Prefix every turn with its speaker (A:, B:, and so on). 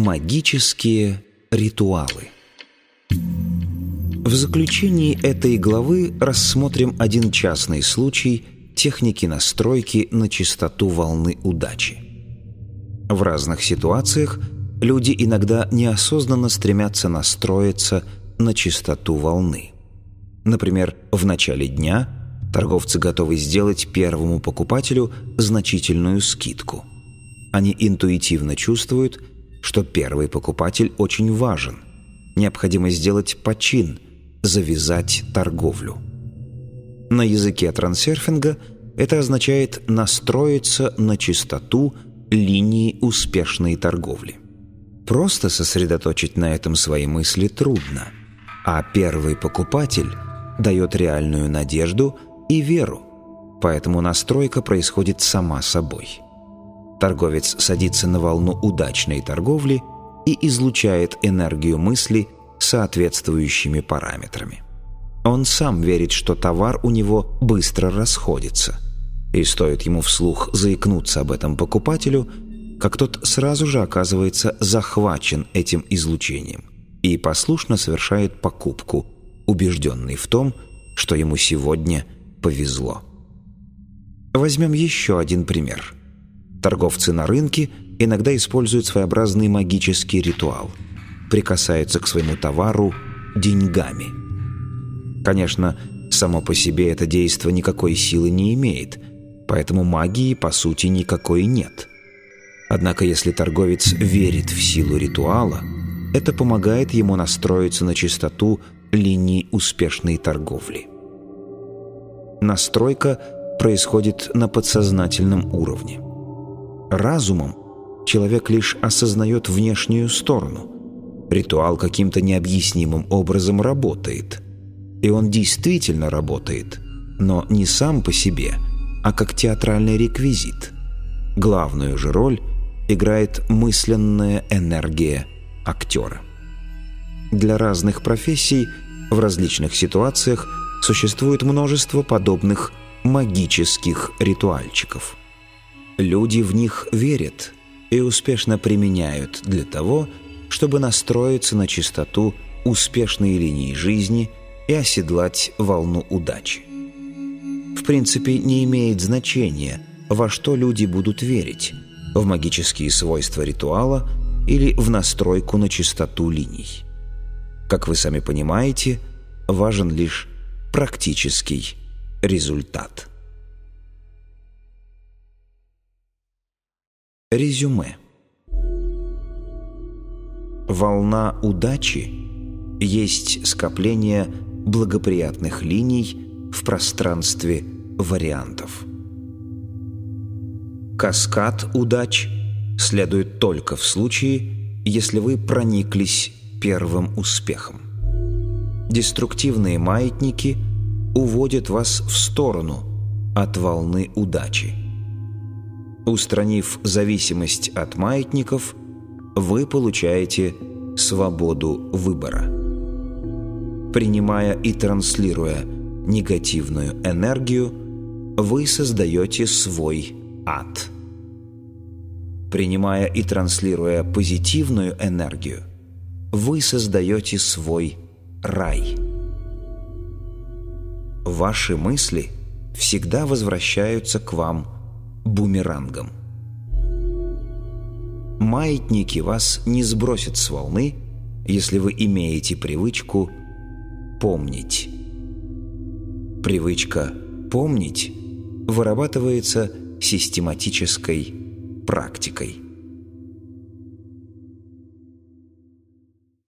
A: Магические ритуалы В заключении этой главы рассмотрим один частный случай техники настройки на частоту волны удачи. В разных ситуациях люди иногда неосознанно стремятся настроиться на частоту волны. Например, в начале дня торговцы готовы сделать первому покупателю значительную скидку. Они интуитивно чувствуют, что первый покупатель очень важен. Необходимо сделать почин, завязать торговлю. На языке трансерфинга это означает настроиться на чистоту линии успешной торговли. Просто сосредоточить на этом свои мысли трудно, а первый покупатель дает реальную надежду и веру, поэтому настройка происходит сама собой – Торговец садится на волну удачной торговли и излучает энергию мысли соответствующими параметрами. Он сам верит, что товар у него быстро расходится. И стоит ему вслух заикнуться об этом покупателю, как тот сразу же оказывается захвачен этим излучением и послушно совершает покупку, убежденный в том, что ему сегодня повезло. Возьмем еще один пример – Торговцы на рынке иногда используют своеобразный магический ритуал. Прикасаются к своему товару деньгами. Конечно, само по себе это действо никакой силы не имеет, поэтому магии, по сути, никакой нет. Однако, если торговец верит в силу ритуала, это помогает ему настроиться на чистоту линий успешной торговли. Настройка происходит на подсознательном уровне – Разумом человек лишь осознает внешнюю сторону. Ритуал каким-то необъяснимым образом работает. И он действительно работает, но не сам по себе, а как театральный реквизит. Главную же роль играет мысленная энергия актера. Для разных профессий в различных ситуациях существует множество подобных магических ритуальчиков – Люди в них верят и успешно применяют для того, чтобы настроиться на чистоту успешной линии жизни и оседлать волну удачи. В принципе, не имеет значения, во что люди будут верить – в магические свойства ритуала или в настройку на чистоту линий. Как вы сами понимаете, важен лишь практический результат. Резюме. Волна удачи есть скопление благоприятных линий в пространстве вариантов. Каскад удач следует только в случае, если вы прониклись первым успехом. Деструктивные маятники уводят вас в сторону от волны удачи – Устранив зависимость от маятников, вы получаете свободу выбора. Принимая и транслируя негативную энергию, вы создаете свой ад. Принимая и транслируя позитивную энергию, вы создаете свой рай. Ваши мысли всегда возвращаются к вам – бумерангом. Маятники вас не сбросят с волны, если вы имеете привычку помнить. Привычка помнить вырабатывается систематической практикой.